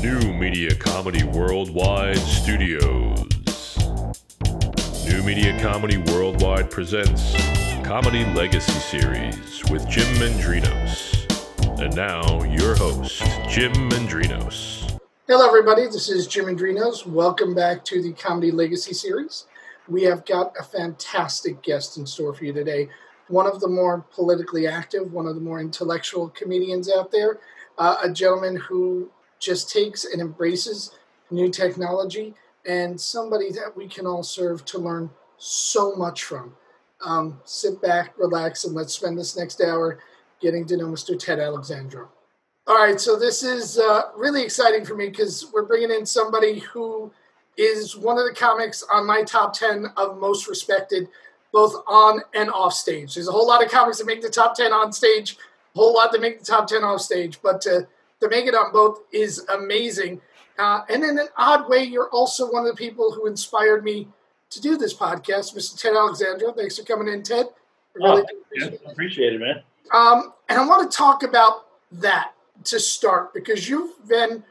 New Media Comedy Worldwide Studios. New Media Comedy Worldwide presents Comedy Legacy Series with Jim Mendrinos. And now, your host, Jim Mendrinos. Hello, everybody. This is Jim Mendrinos. Welcome back to the Comedy Legacy Series. We have got a fantastic guest in store for you today. One of the more politically active, one of the more intellectual comedians out there, uh, a gentleman who just takes and embraces new technology, and somebody that we can all serve to learn so much from. Um, sit back, relax, and let's spend this next hour getting to know Mr. Ted Alexandro. All right, so this is uh, really exciting for me because we're bringing in somebody who is one of the comics on my top 10 of most respected, both on and off stage. There's a whole lot of comics that make the top 10 on stage, a whole lot that make the top 10 off stage, but to, to make it on both is amazing. Uh, and in an odd way, you're also one of the people who inspired me to do this podcast, Mr. Ted Alexandro. Thanks for coming in, Ted. Really oh, appreciate, yeah, it. appreciate it, man. Um, and I want to talk about that to start because you've been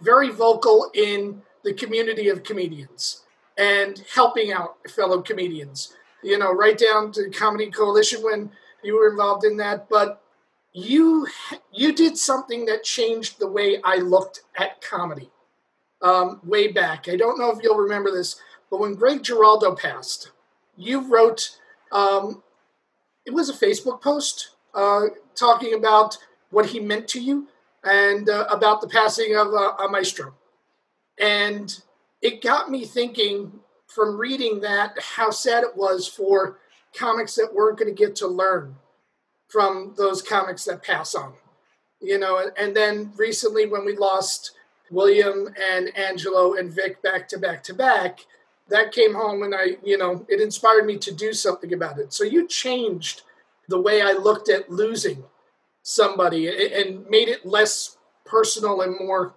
very vocal in the community of comedians and helping out fellow comedians. You know, right down to Comedy Coalition when you were involved in that, but you you did something that changed the way I looked at comedy um, way back. I don't know if you'll remember this, but when Greg Giraldo passed, you wrote um, it was a Facebook post uh, talking about what he meant to you and uh, about the passing of uh, a maestro. And it got me thinking from reading that how sad it was for comics that weren't going to get to learn from those comics that pass on. You know, and then recently when we lost William and Angelo and Vic back to back to back, that came home and I, you know, it inspired me to do something about it. So you changed the way I looked at losing somebody and made it less personal and more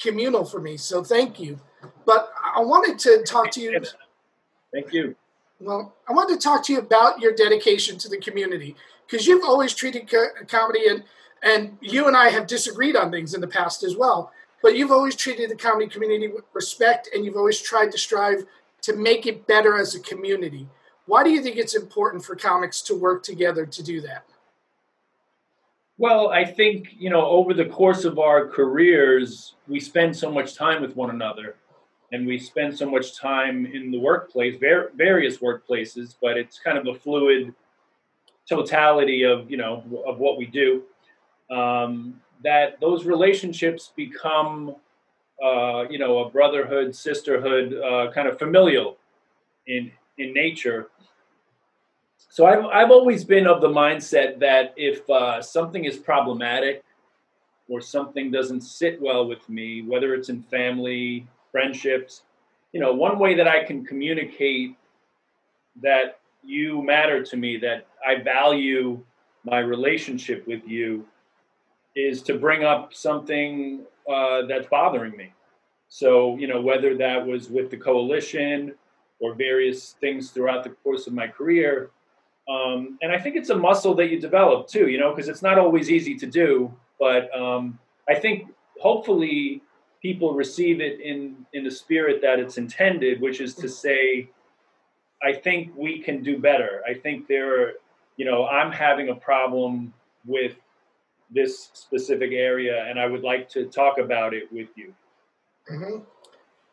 communal for me. So thank you. But I wanted to talk to you. Thank you. Well, I wanted to talk to you about your dedication to the community because you've always treated co- comedy and and you and I have disagreed on things in the past as well. But you've always treated the comedy community with respect, and you've always tried to strive to make it better as a community. Why do you think it's important for comics to work together to do that? Well, I think, you know, over the course of our careers, we spend so much time with one another and we spend so much time in the workplace, various workplaces, but it's kind of a fluid totality of, you know, of what we do. Um, that those relationships become, uh, you know, a brotherhood, sisterhood, uh, kind of familial in in nature so I've, I've always been of the mindset that if uh, something is problematic or something doesn't sit well with me, whether it's in family, friendships, you know, one way that I can communicate that you matter to me, that I value my relationship with you, is to bring up something uh, that's bothering me. So, you know, whether that was with the coalition or various things throughout the course of my career, um, and I think it's a muscle that you develop too, you know, because it's not always easy to do. But um, I think hopefully people receive it in in the spirit that it's intended, which is to say, I think we can do better. I think there, are, you know, I'm having a problem with this specific area, and I would like to talk about it with you. Mm-hmm.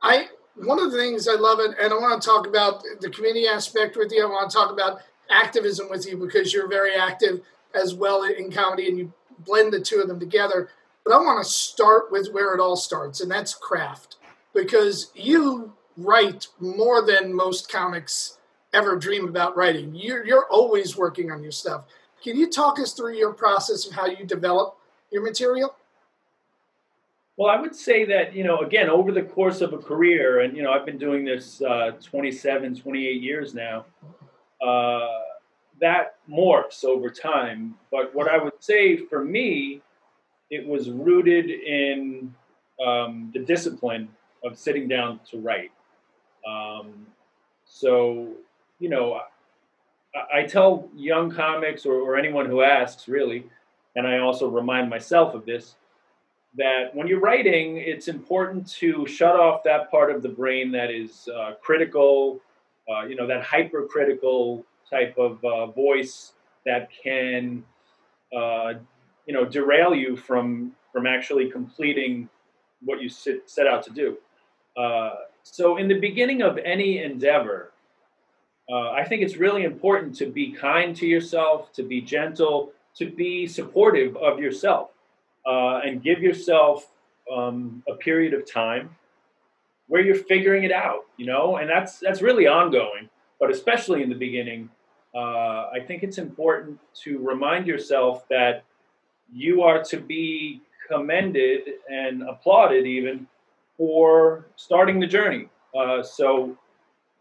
I one of the things I love it, and I want to talk about the community aspect with you. I want to talk about activism with you because you're very active as well in comedy and you blend the two of them together. But I want to start with where it all starts, and that's craft. Because you write more than most comics ever dream about writing. You're, you're always working on your stuff. Can you talk us through your process of how you develop your material? Well, I would say that, you know, again, over the course of a career, and, you know, I've been doing this uh, 27, 28 years now, uh, that morphs over time. But what I would say for me, it was rooted in um, the discipline of sitting down to write. Um, so, you know, I, I tell young comics or, or, anyone who asks, really, and I also remind myself of this that when you're writing, it's important to shut off that part of the brain that is uh, critical, uh, you know, that hypercritical type of uh, voice that can, uh, you know, derail you from from actually completing what you sit, set out to do. Uh, so, in the beginning of any endeavor, uh, I think it's really important to be kind to yourself, to be gentle, to be supportive of yourself uh, and give yourself um, a period of time where you're figuring it out, you know, and that's that's really ongoing. But especially in the beginning, uh, I think it's important to remind yourself that you are to be commended and applauded even for starting the journey. Uh, so,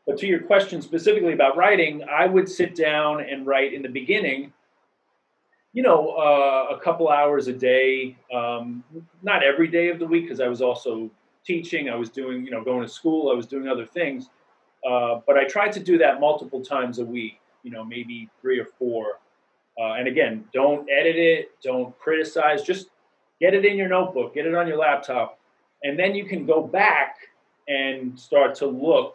but to your question specifically about writing, I would sit down and write in the beginning you know, uh, a couple hours a day, um, not every day of the week, because I was also teaching, I was doing, you know, going to school, I was doing other things. Uh, but I tried to do that multiple times a week, you know, maybe three or four. Uh, and again, don't edit it, don't criticize, just get it in your notebook, get it on your laptop, and then you can go back and start to look.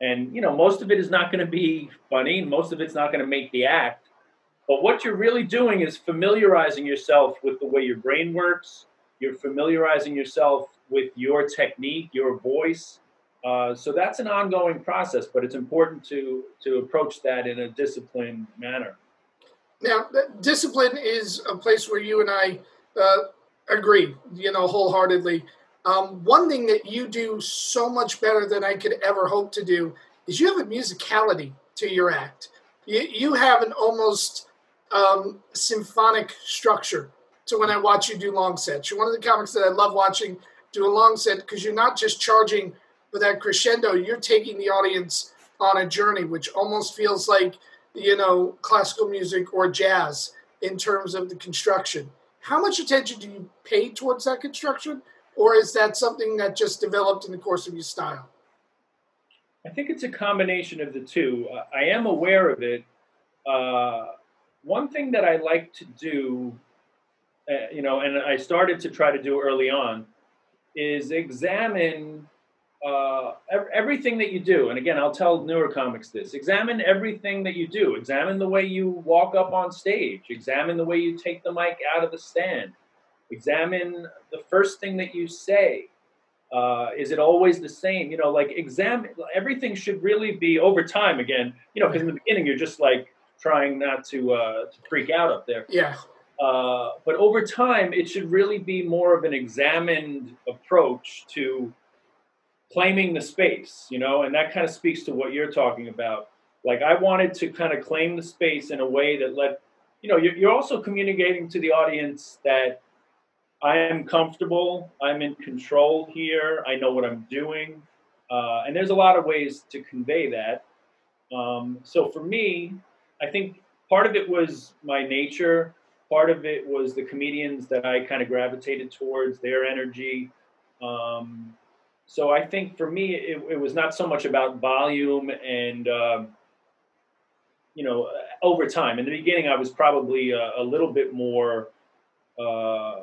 And, you know, most of it is not going to be funny, most of it's not going to make the act but what you're really doing is familiarizing yourself with the way your brain works. You're familiarizing yourself with your technique, your voice. Uh, so that's an ongoing process, but it's important to to approach that in a disciplined manner. Now, discipline is a place where you and I uh, agree, you know, wholeheartedly. Um, one thing that you do so much better than I could ever hope to do is you have a musicality to your act. You, you have an almost um, symphonic structure to when I watch you do long sets. You're one of the comics that I love watching do a long set because you're not just charging for that crescendo, you're taking the audience on a journey, which almost feels like, you know, classical music or jazz in terms of the construction. How much attention do you pay towards that construction? Or is that something that just developed in the course of your style? I think it's a combination of the two. I am aware of it. Uh, one thing that I like to do, uh, you know, and I started to try to do early on, is examine uh, everything that you do. And again, I'll tell newer comics this: examine everything that you do. Examine the way you walk up on stage. Examine the way you take the mic out of the stand. Examine the first thing that you say. Uh, is it always the same? You know, like examine everything should really be over time. Again, you know, because in the beginning you're just like trying not to, uh, to freak out up there. Yeah. Uh, but over time, it should really be more of an examined approach to claiming the space, you know, and that kind of speaks to what you're talking about. Like, I wanted to kind of claim the space in a way that let, you know, you're, also communicating to the audience that I am comfortable, I'm in control here, I know what I'm doing. Uh, and there's a lot of ways to convey that. Um, so for me, I think part of it was my nature. Part of it was the comedians that I kind of gravitated towards, their energy. Um, so I think for me, it, it, was not so much about volume and, um, you know, over time. In the beginning, I was probably a, a little bit more. Uh,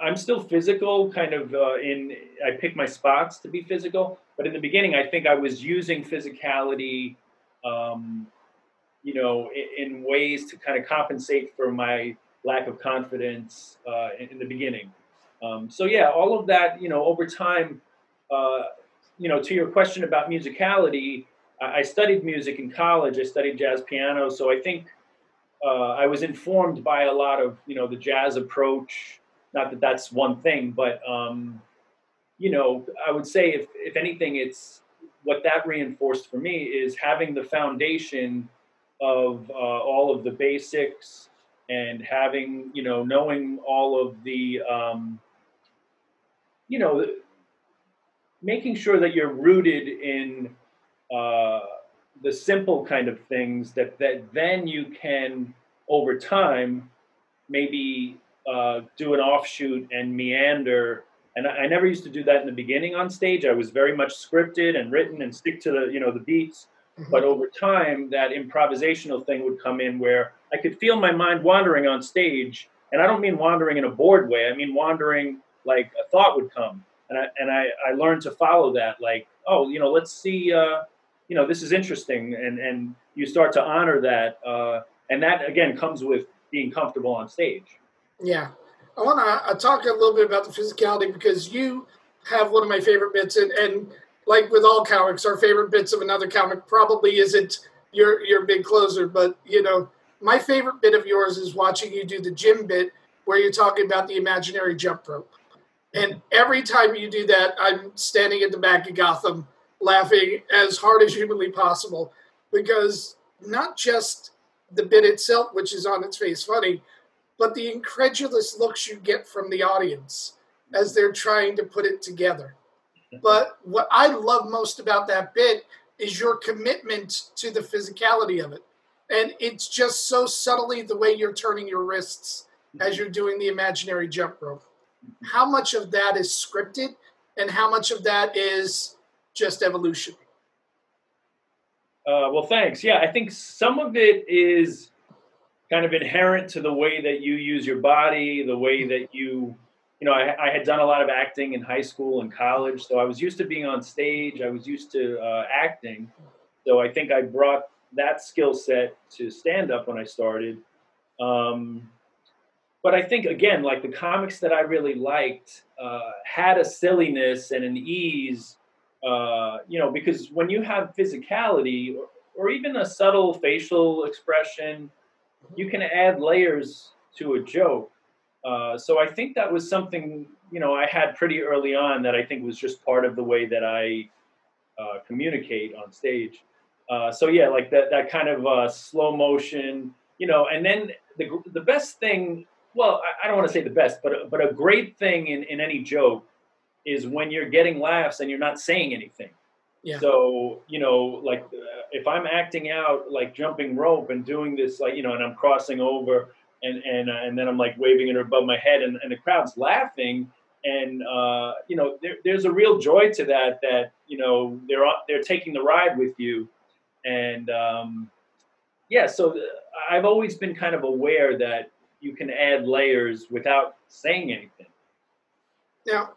I'm still physical, kind of uh, in. I pick my spots to be physical, but in the beginning, I think I was using physicality um, you know, in, in, ways to kind of compensate for my lack of confidence uh, in, in, the beginning. Um, so yeah, all of that, you know, over time, uh, you know, to your question about musicality, I, studied music in college. I studied jazz piano, so I think uh, I was informed by a lot of, you know, the jazz approach. Not that that's one thing, but um, you know, I would say if if anything, it's what that reinforced for me is having the foundation of uh, all of the basics and having you know knowing all of the um, you know making sure that you're rooted in uh, the simple kind of things that that then you can over time maybe uh, do an offshoot and meander. And I, I, never used to do that in the beginning on stage. I was very much scripted and written and stick to the you know the beats. Mm-hmm. But over time, that improvisational thing would come in where I could feel my mind wandering on stage. And I don't mean wandering in a bored way, I mean wandering like a thought would come, and I and I, I learned to follow that. Like, oh, you know, let's see, uh, you know, this is interesting, and and you start to honor that, uh, and that again comes with being comfortable on stage. Yeah, I want to uh, talk a little bit about the physicality because you have one of my favorite bits, and and like with all comics, our favorite bits of another comic probably isn't your your big closer, but you know, my favorite bit of yours is watching you do the gym bit where you're talking about the imaginary jump rope. And every time you do that, I'm standing at the back of Gotham laughing as hard as humanly possible because not just the bit itself, which is on its face funny, but the incredulous looks you get from the audience as they're trying to put it together. But what I love most about that bit is your commitment to the physicality of it. And it's just so subtly the way you're turning your wrists as you're doing the imaginary jump rope. How much of that is scripted and how much of that is just evolution? Uh, well, thanks. Yeah, I think some of it is kind of inherent to the way that you use your body, the way that you, you know, I, I had done a lot of acting in high school and college, so I was used to being on stage. I was used to uh, acting, so I think I brought that skill set to stand up when I started. Um, but I think again, like the comics that I really liked uh, had a silliness and an ease, uh, you know, because when you have physicality or, or, even a subtle facial expression, you can add layers to a joke. Uh, so I think that was something you know I had pretty early on that I think was just part of the way that I uh, communicate on stage. Uh, so yeah, like that that kind of uh, slow motion, you know, and then the the best thing well, I, I don't want to say the best, but but a great thing in, in any joke is when you're getting laughs and you're not saying anything. Yeah. So you know, like uh, if I'm acting out like jumping rope and doing this, like you know, and I'm crossing over, and and uh, and then I'm like waving it above my head, and, and the crowd's laughing, and uh, you know, there, there's a real joy to that. That you know, they're they're taking the ride with you, and um, yeah. So uh, I've always been kind of aware that you can add layers without saying anything. Now,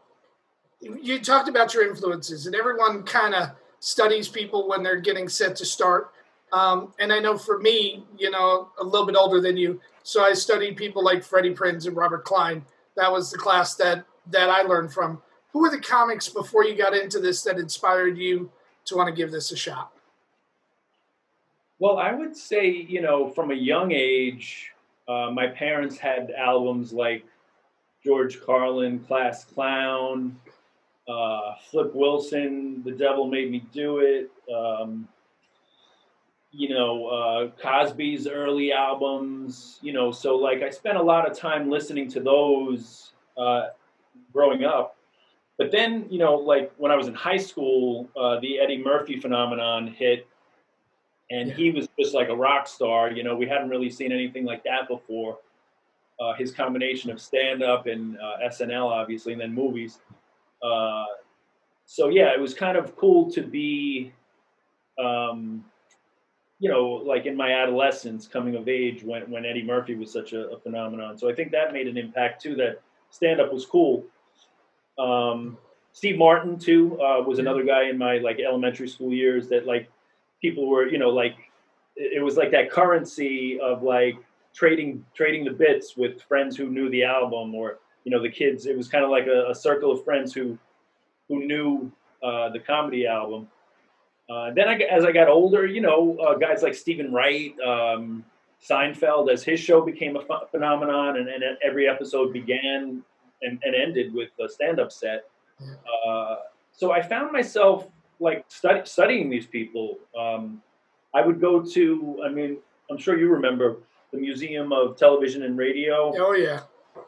you talked about your influences, and everyone kind of studies people when they're getting set to start. Um, and I know for me, you know, a little bit older than you, so I studied people like Freddie Prinze and Robert Klein. That was the class that that I learned from. Who were the comics before you got into this that inspired you to want to give this a shot? Well, I would say, you know, from a young age, uh, my parents had albums like George Carlin, Class Clown, uh, Flip Wilson, The Devil Made Me Do It. Um, you know, uh, Cosby's early albums. You know, so like I spent a lot of time listening to those uh, growing up. But then, you know, like when I was in high school, uh, the Eddie Murphy phenomenon hit and he was just like a rock star. You know, we hadn't really seen anything like that before. Uh, his combination of stand up and uh, SNL, obviously, and then movies. Uh, so yeah, it was kind of cool to be, um, you know, like in my adolescence, coming of age when when Eddie Murphy was such a, a phenomenon. So I think that made an impact too. That stand up was cool. Um, Steve Martin too uh, was another guy in my like elementary school years that like people were, you know, like it was like that currency of like trading trading the bits with friends who knew the album or you know the kids. It was kind of like a, a circle of friends who who knew uh, the comedy album. Uh, then I, as I got older, you know, uh, guys like Steven Wright, um, Seinfeld, as his show became a ph- phenomenon, and, and, every episode began and, and ended with a stand-up set. Uh, so I found myself like study, studying these people. Um, I would go to, I mean, I'm sure you remember the Museum of Television and Radio. Oh yeah.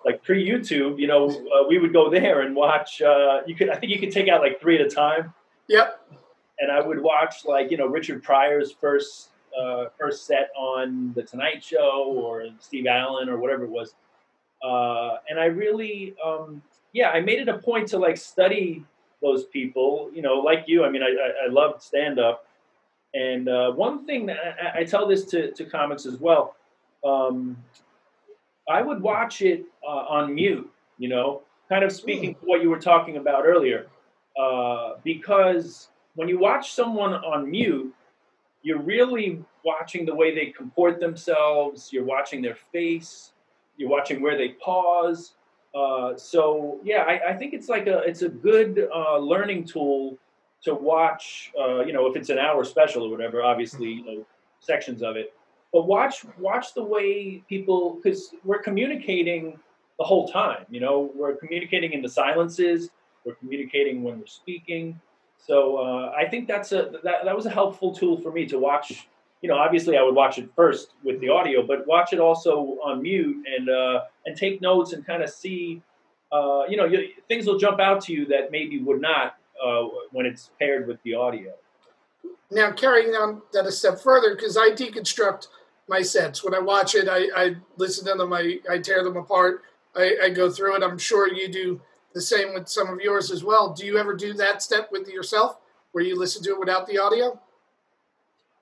Like pre YouTube, you know, uh, we would go there and watch. Uh, you could, I think, you could take out like three at a time. Yep. And I would watch like you know Richard Pryor's first uh, first set on the Tonight Show or Steve Allen or whatever it was. Uh, and I really, um, yeah, I made it a point to like study those people. You know, like you, I mean, I, I, I love stand up. And uh, one thing that I, I, tell this to, to comics as well, um, I would watch it uh, on mute, you know, kind of speaking to what you were talking about earlier, uh, because when you watch someone on mute, you're really watching the way they comport themselves. You're watching their face. You're watching where they pause. Uh, so yeah, I, I, think it's like a it's a good uh, learning tool to watch. Uh, you know, if it's an hour special or whatever, obviously you know sections of it. But watch watch the way people because we're communicating the whole time. You know, we're communicating in the silences. We're communicating when we're speaking. So uh, I think that's a that, that was a helpful tool for me to watch. You know, obviously I would watch it first with the audio, but watch it also on mute and uh, and take notes and kind of see. Uh, you know, you, things will jump out to you that maybe would not uh, when it's paired with the audio. Now, carrying on that a step further, because I deconstruct my sets. When I watch it, I, I listen to them, I, I tear them apart, I, I go through it. I'm sure you do the same with some of yours as well. Do you ever do that step with yourself where you listen to it without the audio?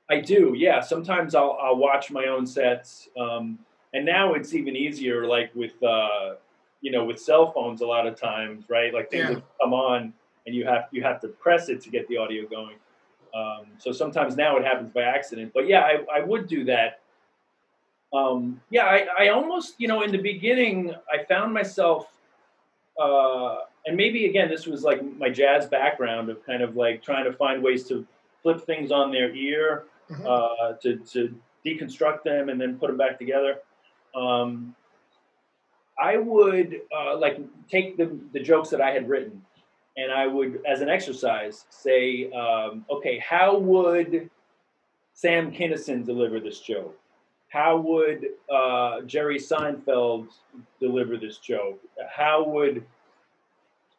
I do, yeah. Sometimes I'll, I'll watch my own sets. Um, and now it's even easier, like with, uh, you know, with cell phones a lot of times, right? Like things yeah. come on and you have, you have to press it to get the audio going. Um, so sometimes now it happens by accident, but yeah, I, I would do that um, yeah, I, I almost, you know, in the beginning, I found myself, uh, and maybe again, this was like my jazz background of kind of like trying to find ways to flip things on their ear, mm-hmm. uh, to, to deconstruct them and then put them back together. Um, I would uh, like take the, the jokes that I had written and I would, as an exercise, say, um, okay, how would Sam Kinison deliver this joke? how would uh, Jerry Seinfeld deliver this joke? How would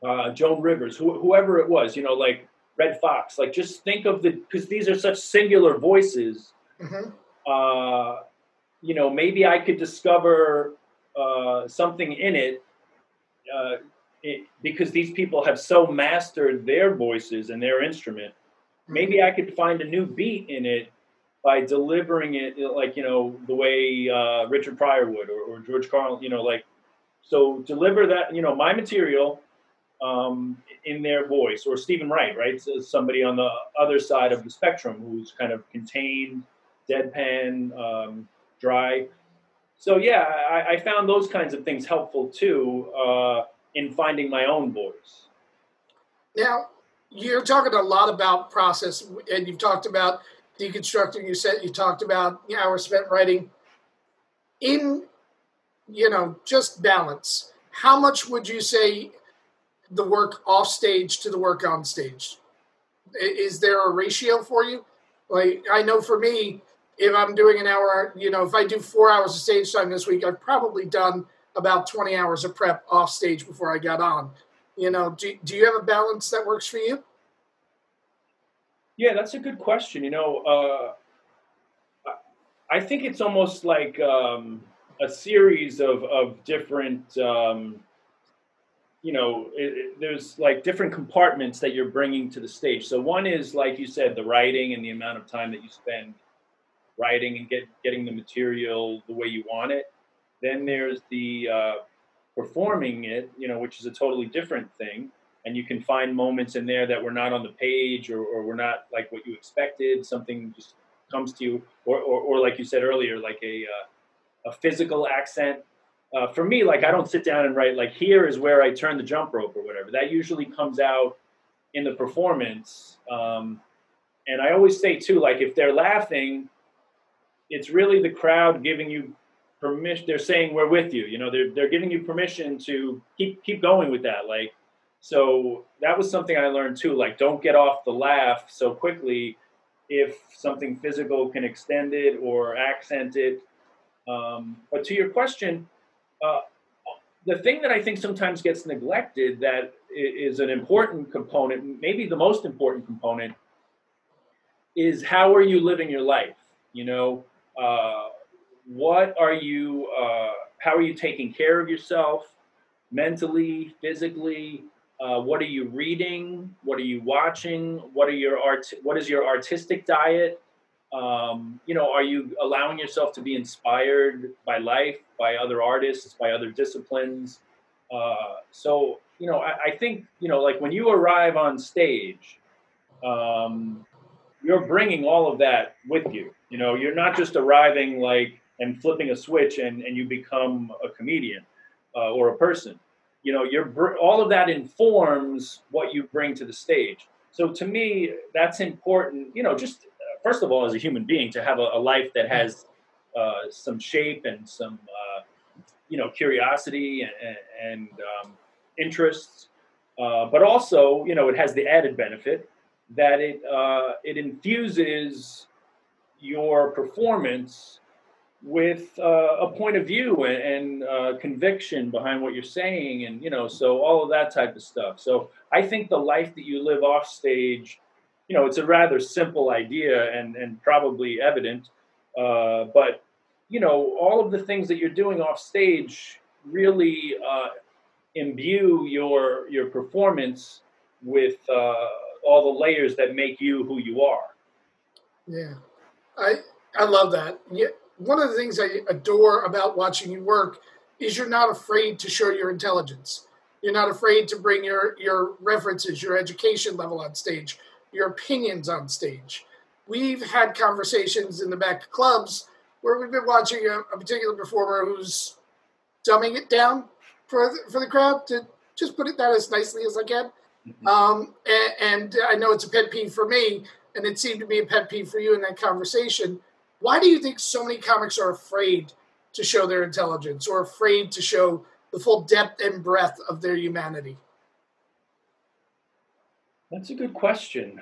uh, Joan Rivers, wh- whoever it was, you know, like Redd Foxx. like just think of the because these are such singular voices. Mm-hmm. Uh, you know, maybe I could discover uh, something in it, uh, it, because these people have so mastered their voices and their instrument. Maybe mm-hmm. I could find a new beat in it by delivering it like you know the way uh, Richard Pryor would or, or, George Carlin, you know, like so deliver that you know my material um, in their voice or Steven Wright, right? So somebody on the other side of the spectrum who's kind of contained, deadpan, um, dry. So yeah, I, I, found those kinds of things helpful too uh, in finding my own voice. Now, you're talking a lot about process, and you've talked about deconstructing you said you talked about the hours spent writing in you know just balance how much would you say the work off stage to the work on stage. Is there a ratio for you? Like i know for me if i'm doing an hour you know if i do four hours of stage time this week i've probably done about 20 hours of prep off stage before i got on. You know do, do you have a balance that works for you? Yeah, that's a good question. You know, uh, I think it's almost like um, a series of, of different, um, you know, it, it, there's like different compartments that you're bringing to the stage. So one is, like you said, the writing and the amount of time that you spend writing and get getting the material the way you want it. Then there's the uh, performing it, you know, which is a totally different thing and you can find moments in there that were not on the page or, or were not like what you expected. Something just comes to you, or, or, or like you said earlier, like a uh, a physical accent. Uh, for me, like I don't sit down and write like here is where I turn the jump rope or whatever. That usually comes out in the performance. Um, and I always say too, like if they're laughing, it's really the crowd giving you permission. They're saying we're with you. You know, they're they're giving you permission to keep keep going with that. Like so that was something I learned too. Like, don't get off the laugh so quickly if something physical can extend it or accent it. Um, but to your question, uh, the thing that I think sometimes gets neglected that is an important component, maybe the most important component, is how are you living your life? You know, uh, what are you? Uh, how are you taking care of yourself mentally, physically? Uh, what are you reading? What are you watching? What are your art? What is your artistic diet? Um, you know, are you allowing yourself to be inspired by life, by other artists, by other disciplines? Uh, so you know, I, I, think you know, like when you arrive on stage, um, you're bringing all of that with you. You know, you're not just arriving like and flipping a switch and, and you become a comedian uh, or a person. You know, you're all of that informs what you bring to the stage. So to me, that's important. You know, just first of all, as a human being, to have a, a life that has uh, some shape and some uh, you know curiosity and, and um, interests, uh, but also you know it has the added benefit that it uh, it infuses your performance with uh, a point of view and, and uh, conviction behind what you're saying and you know so all of that type of stuff. So i think the life that you live off stage you know it's a rather simple idea and and probably evident uh, but you know all of the things that you're doing off stage really uh, imbue your your performance with uh, all the layers that make you who you are. Yeah, I I love that. Yeah, one of the things I adore about watching you work is you're not afraid to show your intelligence. You're not afraid to bring your your references, your education level on stage, your opinions on stage. We've had conversations in the back of clubs where we've been watching a, a particular performer who's dumbing it down for the, for the crowd to just put it that as nicely as I can. Mm-hmm. Um, and, and, I know it's a pet peeve for me, and it seemed to be a pet peeve for you in that conversation. Why do you think so many comics are afraid to show their intelligence or afraid to show the full depth and breadth of their humanity? That's a good question.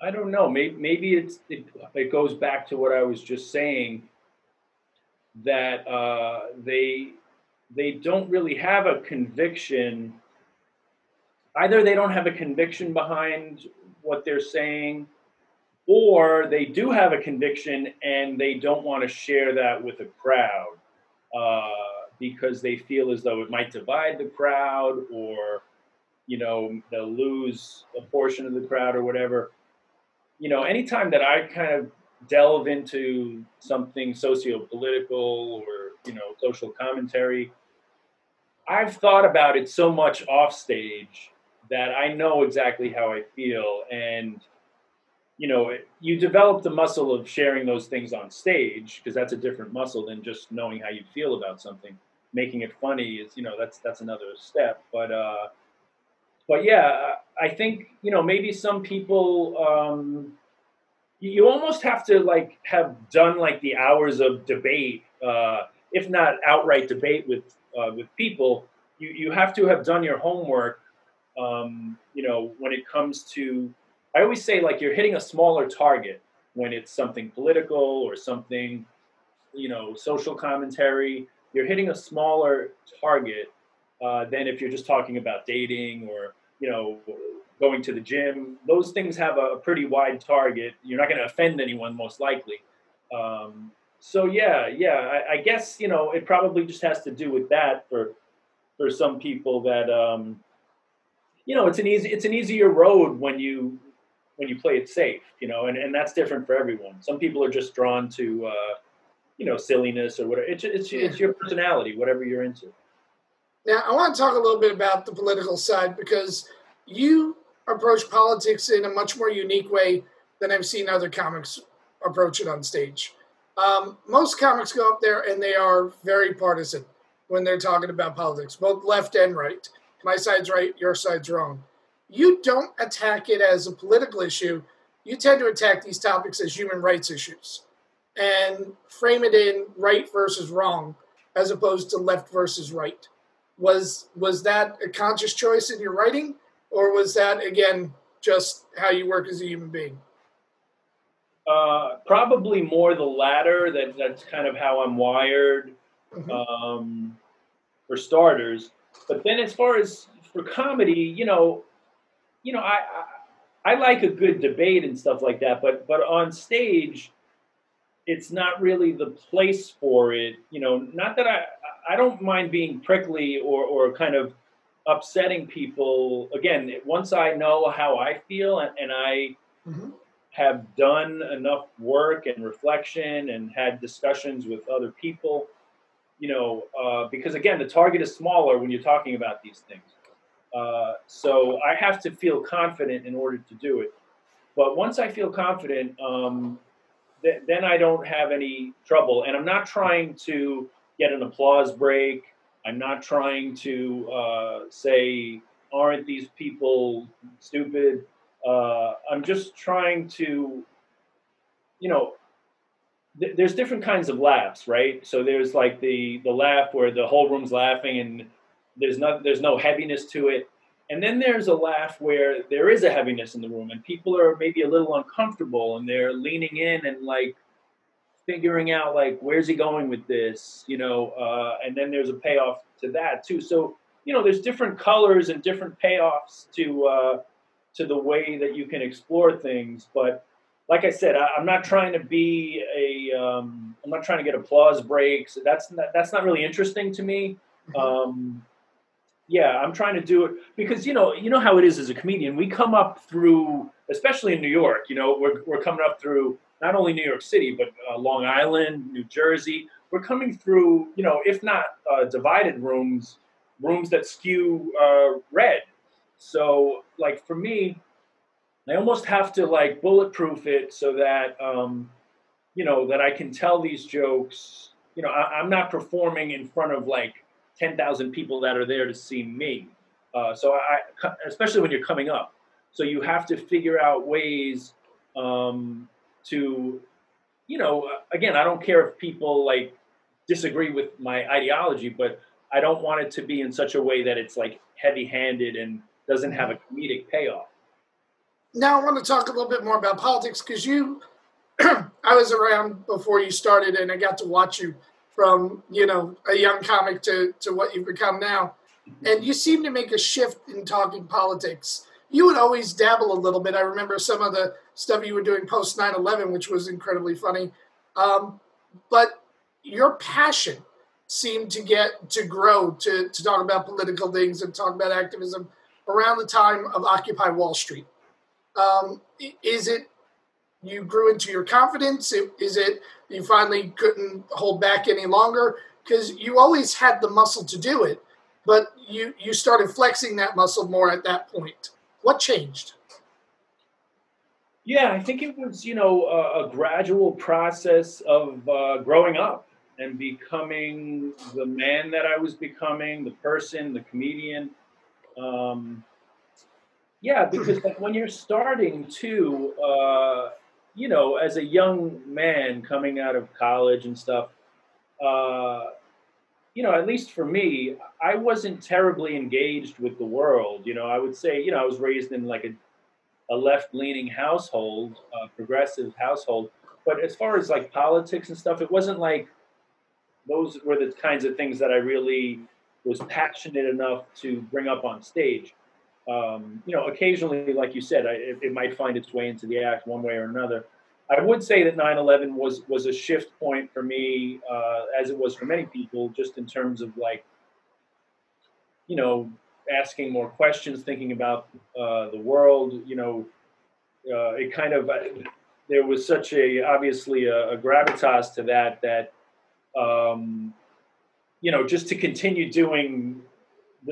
I don't know. Maybe, maybe it's it, it goes back to what I was just saying that uh, they they don't really have a conviction. Either they don't have a conviction behind what they're saying, or they do have a conviction and they don't want to share that with a crowd uh, because they feel as though it might divide the crowd or you know they'll lose a portion of the crowd or whatever. You know anytime that i kind of delve into something socio-political or you know social commentary i've thought about it so much off stage that i know exactly how i feel. And you know you develop the muscle of sharing those things on stage because that's a different muscle than just knowing how you feel about something. Making it funny is you know that's that's another step. But uh but yeah i think you know maybe some people um you almost have to like have done like the hours of debate, uh, if not outright debate with uh, with people. You you have to have done your homework. Um, you know, when it comes to, I always say like you're hitting a smaller target when it's something political or something, you know, social commentary. You're hitting a smaller target uh, than if you're just talking about dating or you know going to the gym. Those things have a, pretty wide target. You're not going to offend anyone, most likely. Um, so yeah, yeah, I, I, guess you know it probably just has to do with that for for some people that um, you know it's an easy it's an easier road when you when you play it safe, you know, and, and that's different for everyone. Some people are just drawn to uh, you know silliness or whatever. It's it's it's your personality, whatever you're into. Now I want to talk a little bit about the political side because you approach politics in a much more unique way than I've seen other comics approach it on stage. Um, most comics go up there and they are very partisan when they're talking about politics, both left and right. My side's right, your side's wrong. You don't attack it as a political issue. You tend to attack these topics as human rights issues and frame it in right versus wrong as opposed to left versus right. Was was that a conscious choice in your writing? or was that again just how you work as a human being? Uh, probably more the latter. That that's kind of how I'm wired, mm-hmm. um, for starters. But then, as far as for comedy, you know, you know, I, I I like a good debate and stuff like that. But but on stage, it's not really the place for it. You know, not that I I don't mind being prickly or or kind of upsetting people again once i know how i feel and, and i mm-hmm. have done enough work and reflection and had discussions with other people you know, uh, because again, the target is smaller when you're talking about these things. Uh, so I have to feel confident in order to do it. But once I feel confident, um, th- then I don't have any trouble. And I'm not trying to get an applause break. I'm not trying to uh, say, aren't these people stupid? Uh, I'm just trying to, you know, th- there's different kinds of laughs, right? So there's like the the laugh where the whole room's laughing and there's no there's no heaviness to it. And then there's a laugh where there is a heaviness in the room and people are maybe a little uncomfortable and they're leaning in and like figuring out like where's he going with this, you know, uh, and then there's a payoff to that too. So you know, there's different colors and different payoffs to uh, to the way that you can explore things. But like I said, I, am not trying to be a um, I'm not trying to get applause breaks. That's not, that's not really interesting to me. Mm-hmm. Um, yeah, I'm trying to do it because you know you know how it is as a comedian. We come up through, especially in New York. You know, we're we're coming up through not only New York City but uh, Long Island, New Jersey. We're coming through, you know, if not uh, divided rooms, rooms that skew uh, red. So, like for me, I almost have to like bulletproof it so that um, you know that I can tell these jokes. You know, I, am not performing in front of like ten thousand people that are there to see me. Uh, so I, especially when you're coming up, so you have to figure out ways um, to, you know, uh, again, I don't care if people like disagree with my ideology, but I don't want it to be in such a way that it's like heavy-handed and doesn't have a mm-hmm. comedic payoff. Now I want to talk a little bit more about politics because you, I was around before you started, and I got to watch you from you know a young comic to to what you've become now, mm-hmm. and you seem to make a shift in talking politics. You would always dabble a little bit. I remember some of the stuff you were doing post 9-11, which was incredibly funny. Um, but your passion seemed to get to grow to, to talk about political things and talk about activism around the time of Occupy Wall Street. Um, is it you grew into your confidence? Is it you finally couldn't hold back any longer? Because you always had the muscle to do it, but you, you started flexing that muscle more at that point. What changed? Yeah, I think it was, you know, a, a gradual process of uh, growing up and becoming the man that I was becoming, the person, the comedian. Um, yeah, because like when you're starting to, uh, you know, as a young man coming out of college and stuff, uh, you know, at least for me, I wasn't terribly engaged with the world. You know, I would say, you know, I was raised in like a, a left leaning household, a progressive household. But as far as like politics and stuff, it wasn't like those were the kinds of things that I really was passionate enough to bring up on stage. Um, you know, occasionally, like you said, I, it, it, might find its way into the act one way or another. I would say that 9/11 was was a shift point for me, uh, as it was for many people, just in terms of like, you know, asking more questions, thinking about uh, the world. You know, uh, it kind of there was such a obviously a, a gravitas to that that um, you know, just to continue doing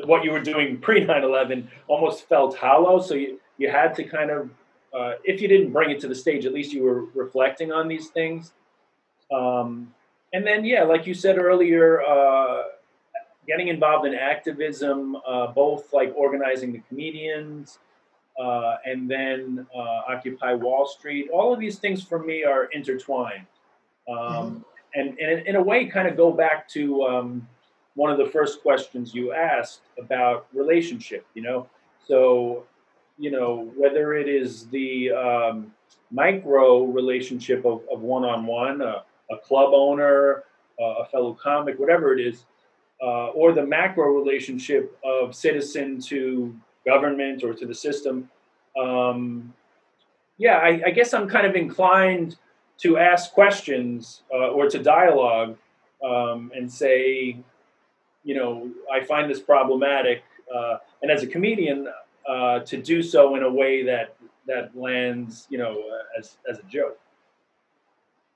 what you were doing pre 9 11 almost felt hollow. So you, you had to kind of, uh, if you didn't bring it to the stage, at least you were reflecting on these things. Um, and then, yeah, like you said earlier, uh, getting involved in activism, uh, both like organizing the comedians uh, and then uh, Occupy Wall Street, all of these things for me are intertwined. Um, mm-hmm and, and in a way, kind of go back to um, one of the first questions you asked about relationship. You know, so you know whether it is the um, micro relationship of, of one-on-one, a, a club owner, uh, a fellow comic, whatever it is, uh, or the macro relationship of citizen to government or to the system. Um, yeah, I, I, guess I'm kind of inclined to ask questions uh, or to dialogue um, and say, you know, I find this problematic, uh, and as a comedian, uh, to do so in a way that that lands, you know, as as a joke.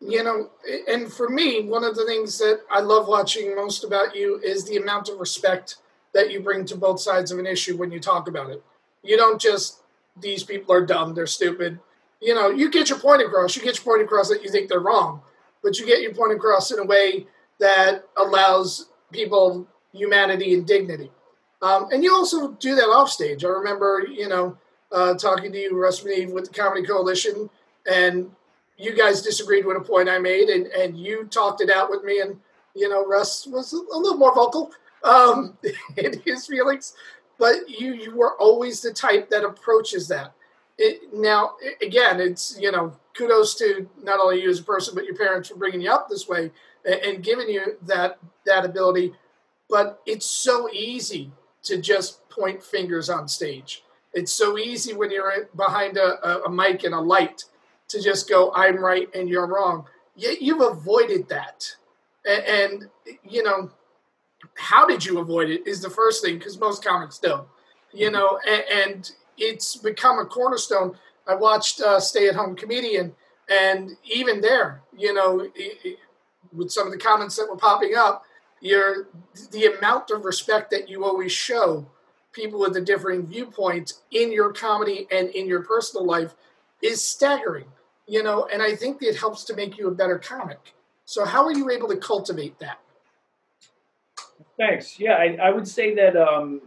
you know, and for me, one of the things that I love watching most about you is the amount of respect that you bring to both sides of an issue when you talk about it. You don't just, these people are dumb, they're stupid. You know, you get your point across, you get your point across that you think they're wrong, but you get your point across in a way that allows people humanity and dignity. Um, and you also do that off stage. I remember, you know, uh, talking to you, Russ with the Comedy Coalition, and you guys disagreed with a point I made, and, and you talked it out with me, and you know, Russ was a little more vocal um, in his feelings, but you you were always the type that approaches that. It, now, again, it's you know, kudos to not only you as a person, but your parents for bringing you up this way and, and giving you that that ability. But it's so easy to just point fingers on stage. It's so easy when you're behind a, a mic and a light to just go, I'm right and you're wrong. Yet you've avoided that. And, and you know, how did you avoid it is the first thing because most comics don't. You mm-hmm. know, and, and, it's become a cornerstone. I watched uh, Stay at Home Comedian, and even there, you know, it, it, with some of the comments that were popping up, your the amount of respect that you always show people with the differing viewpoints in your comedy and in your personal life is staggering you know and i think it helps to make you a better comic. So how are you able to cultivate that? Thanks. Yeah i, I would say that um,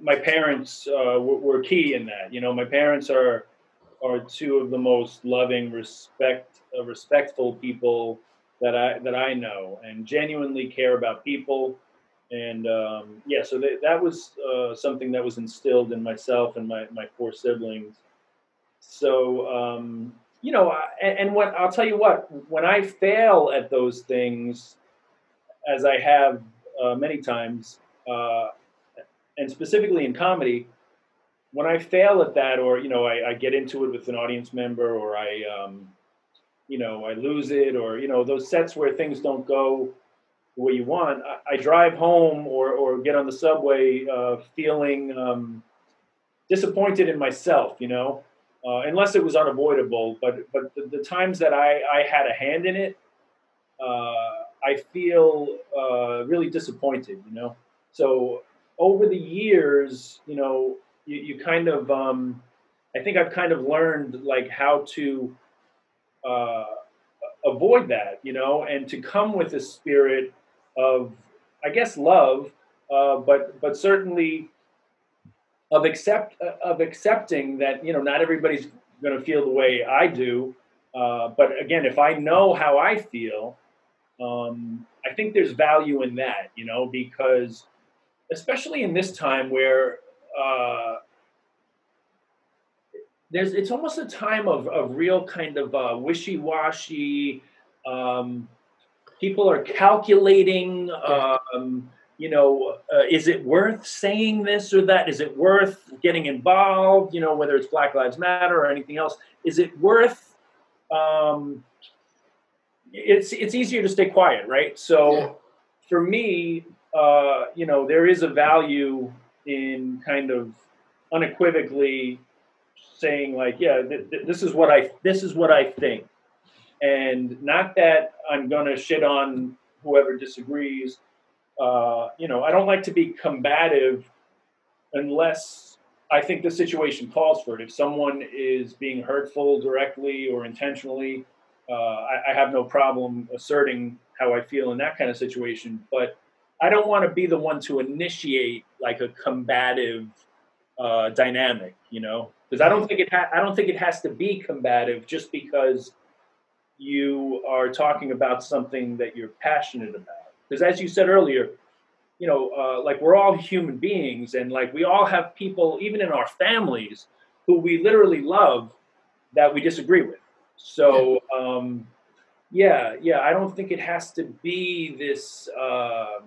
my parents uh, were, were, key in that. You know my parents are are two of the most loving respect uh, respectful people that I that I know and genuinely care about people. And um, yeah, so that, that was uh, something that was instilled in myself and my, my four siblings. So um, you know, and, and what I'll tell you what, when I fail at those things, as I have uh, many times, uh, and specifically in comedy, when I fail at that, or you know, I, I get into it with an audience member, or I um, you know I lose it, or you know those sets where things don't go the way you want. I, I drive home or or get on the subway uh, feeling um, disappointed in myself. You know, uh, unless it was unavoidable. But but the, the, times that I I had a hand in it, uh, I feel uh, really disappointed. You know, so over the years, you know, you, you kind of um, I think I've kind of learned like how to uh, avoid that, you know, and to come with a spirit of, I guess, love, uh, but but certainly of accept of accepting that you know not everybody's going to feel the way I do. Uh, but again, if I know how I feel, um, I think there's value in that, you know, because especially in this time where uh, there's it's almost a time of, of real kind of uh, wishy-washy um, people are calculating um, you know uh, is it worth saying this or that? Is it worth getting involved you know whether it's black lives matter or anything else? Is it worth um, it's it's easier to stay quiet right? So yeah. for me uh, you know there is a value in kind of unequivocally saying like, yeah, th- th- this is what I this is what I think, and not that I'm gonna shit on whoever disagrees. Uh, you know, I don't like to be combative unless I think the situation calls for it. If someone is being hurtful directly or intentionally, uh, I, I have no problem asserting how I feel in that kind of situation. But I don't want to be the one to initiate like a combative uh, dynamic, you know because I don't think it ha- I don't think it has to be combative just because you are talking about something that you're passionate about. Because as you said earlier, you know, uh, like we're all human beings, and like we all have people, even in our families, who we literally love that we disagree with. So. Um, yeah, yeah, I don't think it has to be this um,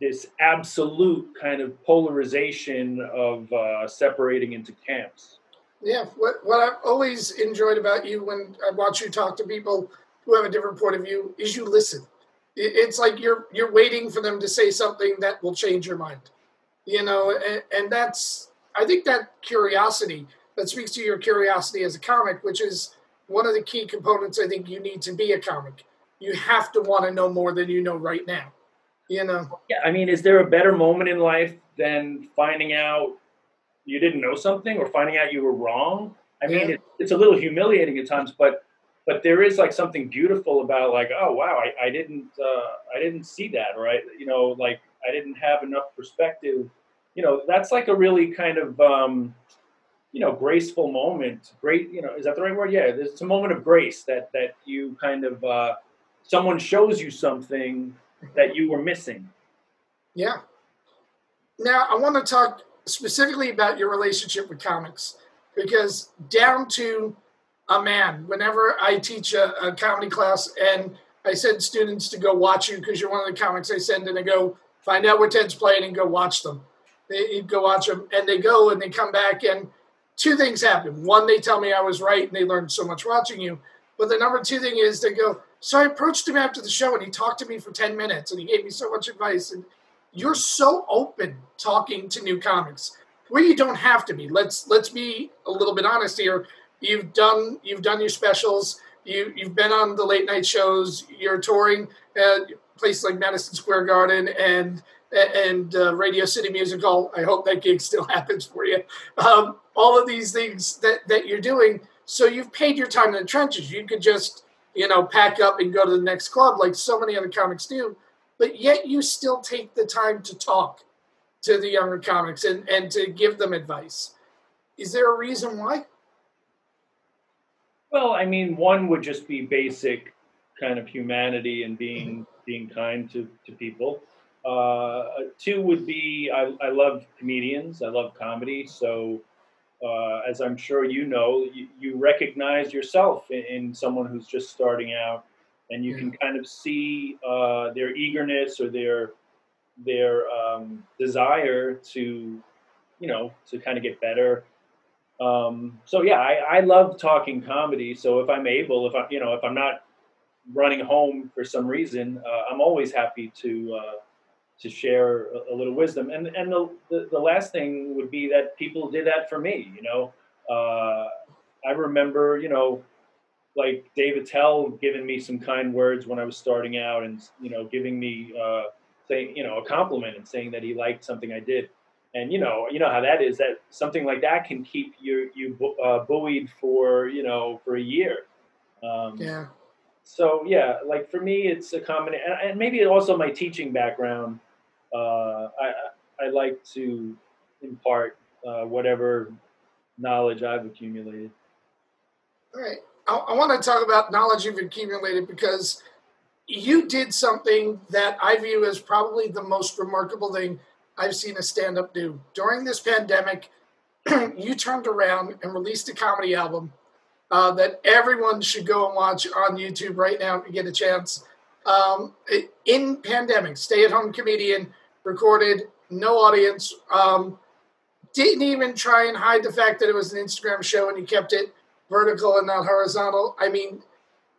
this absolute kind of polarization of uh, separating into camps. Yeah, what what I've always enjoyed about you when I watch you talk to people who have a different point of view is you listen. It's like you're you're waiting for them to say something that will change your mind, you know, and, and that's I think that curiosity that speaks to your curiosity as a comic, which is one of the key components I think you need to be a comic. You have to want to know more than you know right now. You know. Yeah, I mean, is there a better moment in life than finding out you didn't know something or finding out you were wrong? I mean, it, it's a little humiliating at times, but but there is like something beautiful about like, oh wow, I, I didn't uh, I didn't see that, or I you know like I didn't have enough perspective. You know, that's like a really kind of um, you know graceful moment. Great, you know, is that the right word? Yeah, it's a moment of grace that that you kind of uh, someone shows you something that you were missing. Yeah. Now I want to talk specifically about your relationship with comics because down to a man, whenever I teach a, a comedy class and I send students to go watch you because you're one of the comics I send and I go find out what Ted's playing and go watch them. They go watch them and they go and they come back and two things happen. One, they tell me I was right and they learned so much watching you. But the number two thing is they go, so I approached him after the show and he talked to me for 10 minutes and he gave me so much advice. And you're so open talking to new comics where you don't have to be. Let's let's be a little bit honest here. You've done you've done your specials. You you've been on the late night shows. You're touring at places like Madison Square Garden and and uh, Radio City Music Hall. I hope that gig still happens for you. Um, all of these things that that you're doing. So you've paid your time in the trenches. You could just you know, pack up and go to the next club like so many other comics do. But yet you still take the time to talk to the younger comics and, and to give them advice. Is there a reason why? Well, I mean, one would just be basic kind of humanity and being mm-hmm. being kind to, to people. Uh, two would be I, I love comedians. I love comedy. So uh, as I'm sure you know, you, you recognize yourself in, in, someone who's just starting out, and you can kind of see uh, their eagerness or their their um, desire to, you know, to kind of get better. Um, so yeah, I, I love talking comedy. So if I'm able, if I you know, if I'm not running home for some reason, uh, I'm always happy to uh, to share a, a, little wisdom. And and the, the, the last thing would be that people did that for me. You know, uh, I remember you know like Dave Attell giving me some kind words when I was starting out, and you know giving me uh, saying you know a compliment and saying that he liked something I did. And you know, you know how that is. That something like that can keep you you uh, buoyed for you know for a year. Um, yeah. So yeah, like for me, it's a combination, and maybe also my teaching background uh, I, I like to impart uh, whatever knowledge I've accumulated. All right. I, I want to talk about knowledge you've accumulated because you did something that I view as probably the most remarkable thing I've seen a stand up do. During this pandemic, you turned around and released a comedy album uh, that everyone should go and watch on YouTube right now if you get a chance. Um, in pandemic, stay at home comedian recorded, no audience. Um, didn't even try and hide the fact that it was an Instagram show and he kept it vertical and not horizontal. I mean,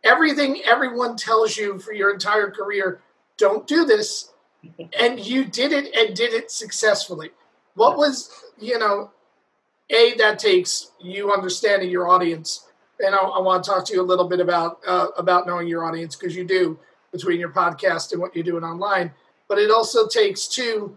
everything everyone tells you for your entire career, don't do this. and you did it and did it successfully. What was, you know, A, that takes you understanding your audience. And I, I want to talk to you a little bit about uh, about knowing your audience because you do between your podcast and what you're doing online but it also takes too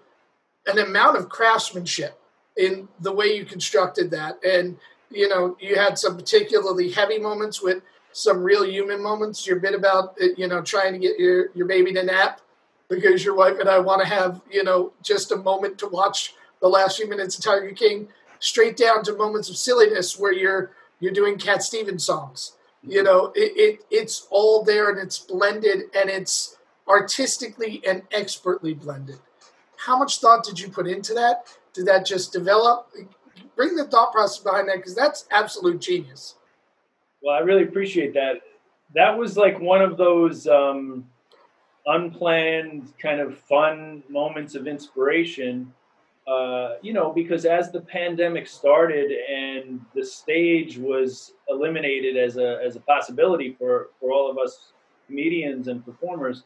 an amount of craftsmanship in the way you constructed that. And you know, you had some particularly heavy moments with some real human moments. Your bit about uh, you know trying to get your your baby to nap because your wife and I want to have you know just a moment to watch the last few minutes of Tiger King, straight down to moments of silliness where you're you're doing Cat Stevens songs. You know, it, it it's all there and it's blended and it's artistically and expertly blended. How much thought did you put into that? Did that just develop? Bring the thought process behind that because that's absolute genius. Well, I really appreciate that. That was like one of those um, unplanned, kind of fun moments of inspiration. Uh, you know, because as the pandemic started and the stage was eliminated as a as a possibility for for all of us comedians and performers,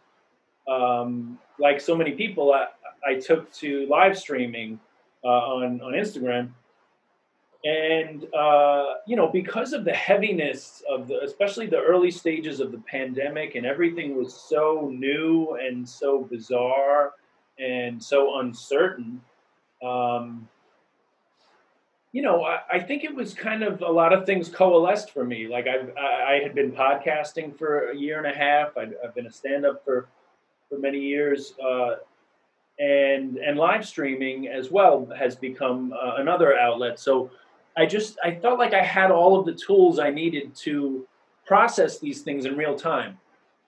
um, like so many people, I, I, took to live streaming uh, on on Instagram, and uh, you know because of the heaviness of the especially the early stages of the pandemic and everything was so new and so bizarre and so uncertain um, you know I, I, think it was kind of a lot of things coalesced for me. Like I've, i i had been podcasting for a year and a half. I've, I've been a stand-up for for many years uh, and and live streaming as well has become uh, another outlet so I just I felt like I had all of the tools I needed to process these things in real time.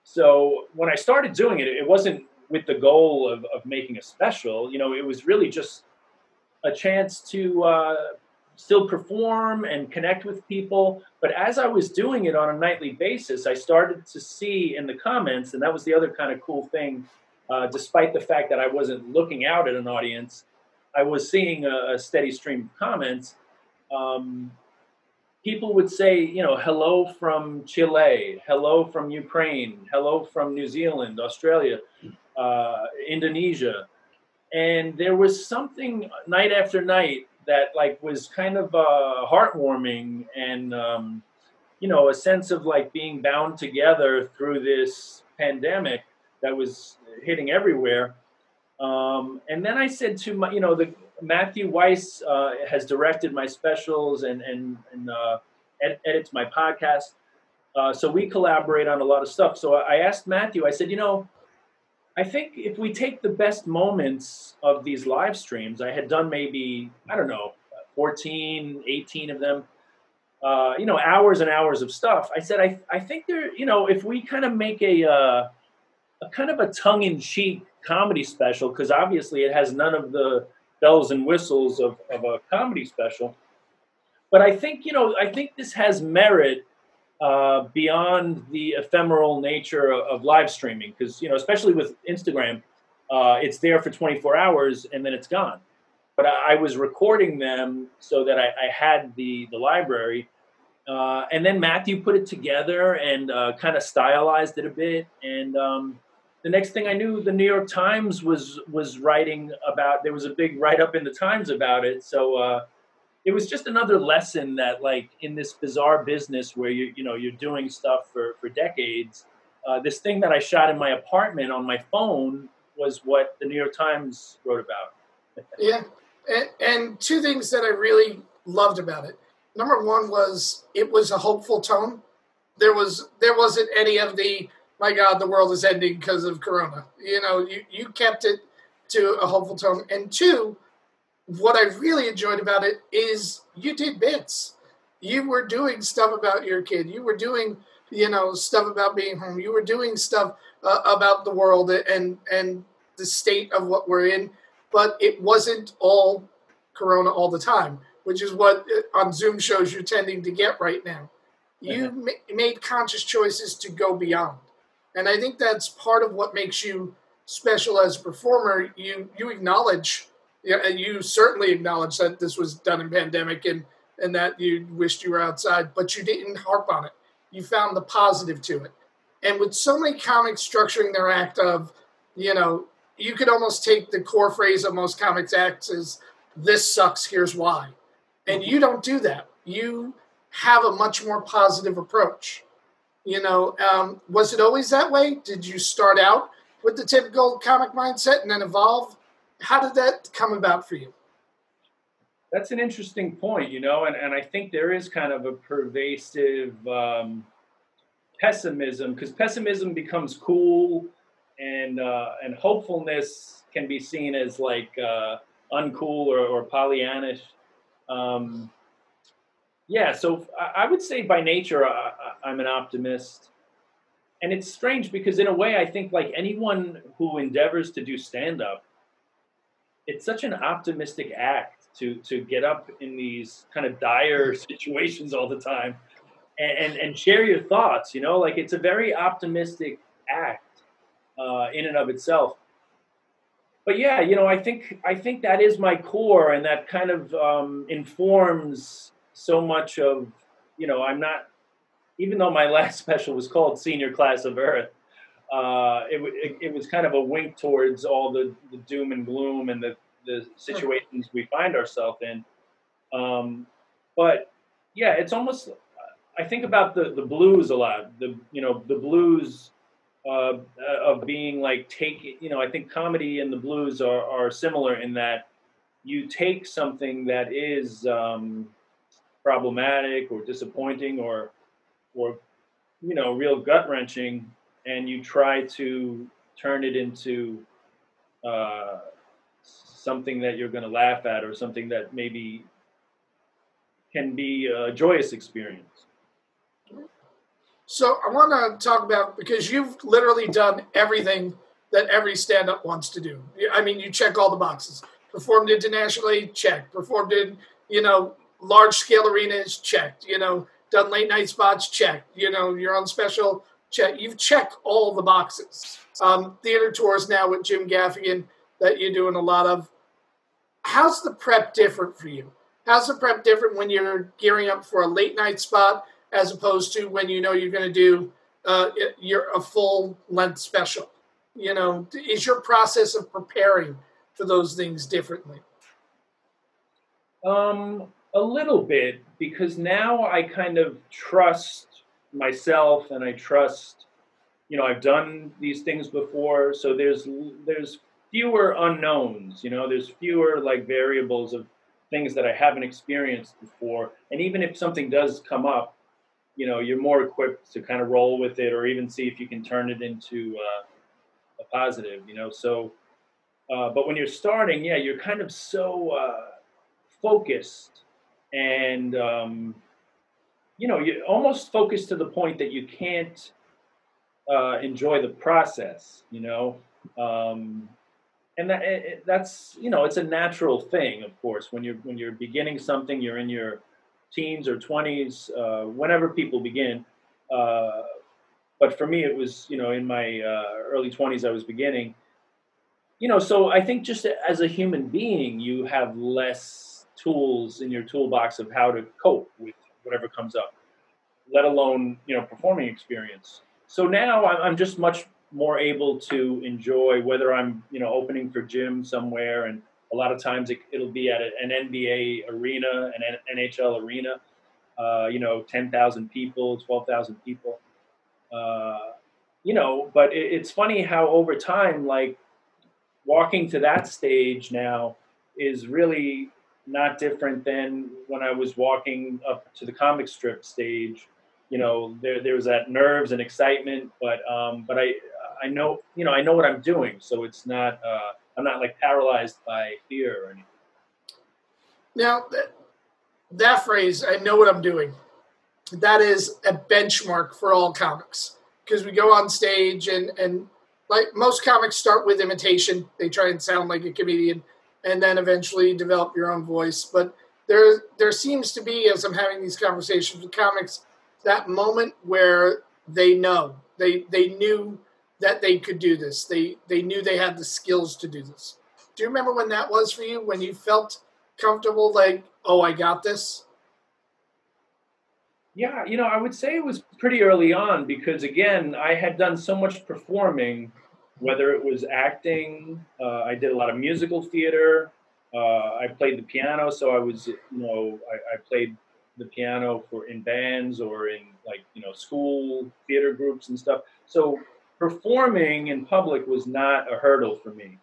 So when I started doing it, it wasn't with the goal of, of making a special. You know, it was really just a chance to uh, still perform and connect with people. But as I was doing it on a nightly basis, I started to see in the comments, and that was the other kind of cool thing. Uh, despite the fact that I wasn't looking out at an audience, I was seeing a, a steady stream of comments um, people would say, you know, hello from Chile, hello from Ukraine, hello from New Zealand, Australia, uh, Indonesia. And there was something night after night that like was kind of uh, heartwarming and, um, you know, a sense of like being bound together through this pandemic that was hitting everywhere. Um, and then I said to my, you know, the Matthew Weiss uh, has directed my specials and and, and uh, ed- edits my podcast. Uh, so we collaborate on a lot of stuff. So I asked Matthew. I said, you know, I think if we take the best moments of these live streams, I had done maybe I don't know, 14, 18 of them. Uh, you know, hours and hours of stuff. I said, I, I think there, you know, if we kind of make a, uh, a kind of a tongue in cheek comedy special, because obviously it has none of the bells and whistles of, of a comedy special. But I think, you know, I think this has merit uh, beyond the ephemeral nature of, of live streaming, because, you know, especially with Instagram, uh, it's there for 24 hours and then it's gone. But I, I was recording them so that I, I had the, the library. Uh, and then Matthew put it together and uh, kind of stylized it a bit. And, um, the next thing I knew, the New York Times was was writing about. There was a big write up in the Times about it. So uh, it was just another lesson that, like, in this bizarre business where you you know you're doing stuff for for decades, uh, this thing that I shot in my apartment on my phone was what the New York Times wrote about. yeah, and, and two things that I really loved about it. Number one was it was a hopeful tone. There was there wasn't any of the my God, the world is ending because of Corona. You know, you, you kept it to a hopeful tone. And two, what I really enjoyed about it is you did bits. You were doing stuff about your kid. You were doing, you know, stuff about being home. You were doing stuff uh, about the world and and the state of what we're in. But it wasn't all Corona all the time, which is what uh, on Zoom shows you're tending to get right now. You uh-huh. ma- made conscious choices to go beyond and I think that's part of what makes you special as a performer. You you acknowledge, yeah, and you certainly acknowledge that this was done in pandemic and and that you wished you were outside, but you didn't harp on it. You found the positive to it. And with so many comics structuring their act of, you know, you could almost take the core phrase of most comics acts as this sucks, here's why. And you don't do that. You have a much more positive approach. You know, um, was it always that way? Did you start out with the typical comic mindset and then evolve? How did that come about for you? That's an interesting point, you know, and, and I think there is kind of a pervasive um, pessimism because pessimism becomes cool and uh, and hopefulness can be seen as like uh, uncool or, or Pollyannish. Um, yeah, so I would say by nature I, am an optimist, and it's strange because in a way I think like anyone who endeavors to do stand up, it's such an optimistic act to to get up in these kind of dire situations all the time, and and, and share your thoughts. You know, like it's a very optimistic act uh, in and of itself. But yeah, you know, I think I think that is my core, and that kind of um, informs so much of you know i'm not even though my last special was called senior class of earth uh, it, it, it, was kind of a wink towards all the, the doom and gloom and the, the situations we find ourselves in um, but yeah, it's almost. I think about the the blues a lot. The you know the blues uh, of being like take you know I think comedy and the blues are are similar in that you take something that is um, problematic or disappointing or or you know real gut wrenching and you try to turn it into uh, something that you're going to laugh at or something that maybe can be a joyous experience. So I want to talk about because you've literally done everything that every stand-up wants to do. I mean, you check all the boxes. Performed internationally, check. Performed in you know large-scale arenas, checked. You know, done late night spots, check. You know, you're on special, check. You've checked all the boxes. Um, theater tours now with Jim Gaffigan that you're doing a lot of. How's the prep different for you? How's the prep different when you're gearing up for a late night spot as opposed to when you know you're going to do uh, your a full length special? You know, is your process of preparing for those things differently? Um, a little bit because now I kind of trust myself and I trust you know I've done these things before. So there's there's fewer unknowns you know there's fewer like variables of things that I haven't experienced before. And even if something does come up you know you're more equipped to kind of roll with it or even see if you can turn it into uh, a positive you know? So uh, but when you're starting yeah you're kind of so uh, focused and um, you know you almost focus to the point that you can't uh, enjoy the process you know? Um, and that it, that's you know it's a natural thing of course. When you're when you're beginning something you're in your teens or 20s uh, whenever people begin uh, but for me it was you know in my uh, early 20s i was beginning. You know so i think just as a human being you have less tools in your toolbox of how to cope with whatever comes up, let alone you know performing experience. So now I'm just much more able to enjoy whether I'm you know opening for Jim somewhere, and a lot of times it, will be at an NBA arena, an NHL arena, uh, you know, ten thousand people, twelve thousand people. Uh, you know, but it, it's funny how over time, like walking to that stage now is really not different than when I was walking up to the comic strip stage. You know, there there was that nerves and excitement, but um, but I I know you know I know what I'm doing, so it's not uh, I'm not like paralyzed by fear or anything. Now that, that phrase, I know what I'm doing. That is a benchmark for all comics because we go on stage and and like most comics start with imitation. They try and sound like a comedian and then eventually develop your own voice. But there, there seems to be, as I'm having these conversations with comics, that moment where they know they they knew that they could do this. They they knew they had the skills to do this. Do you remember when that was for you? When you felt comfortable, like, oh, I got this. Yeah, you know, I would say it was pretty early on because again, I had done so much performing whether it was acting, uh, I did a lot of musical theater. Uh, I played the piano, so I was, you know, I, I, played the piano for in bands or in like you know school theater groups and stuff. So performing in public was not a hurdle for me.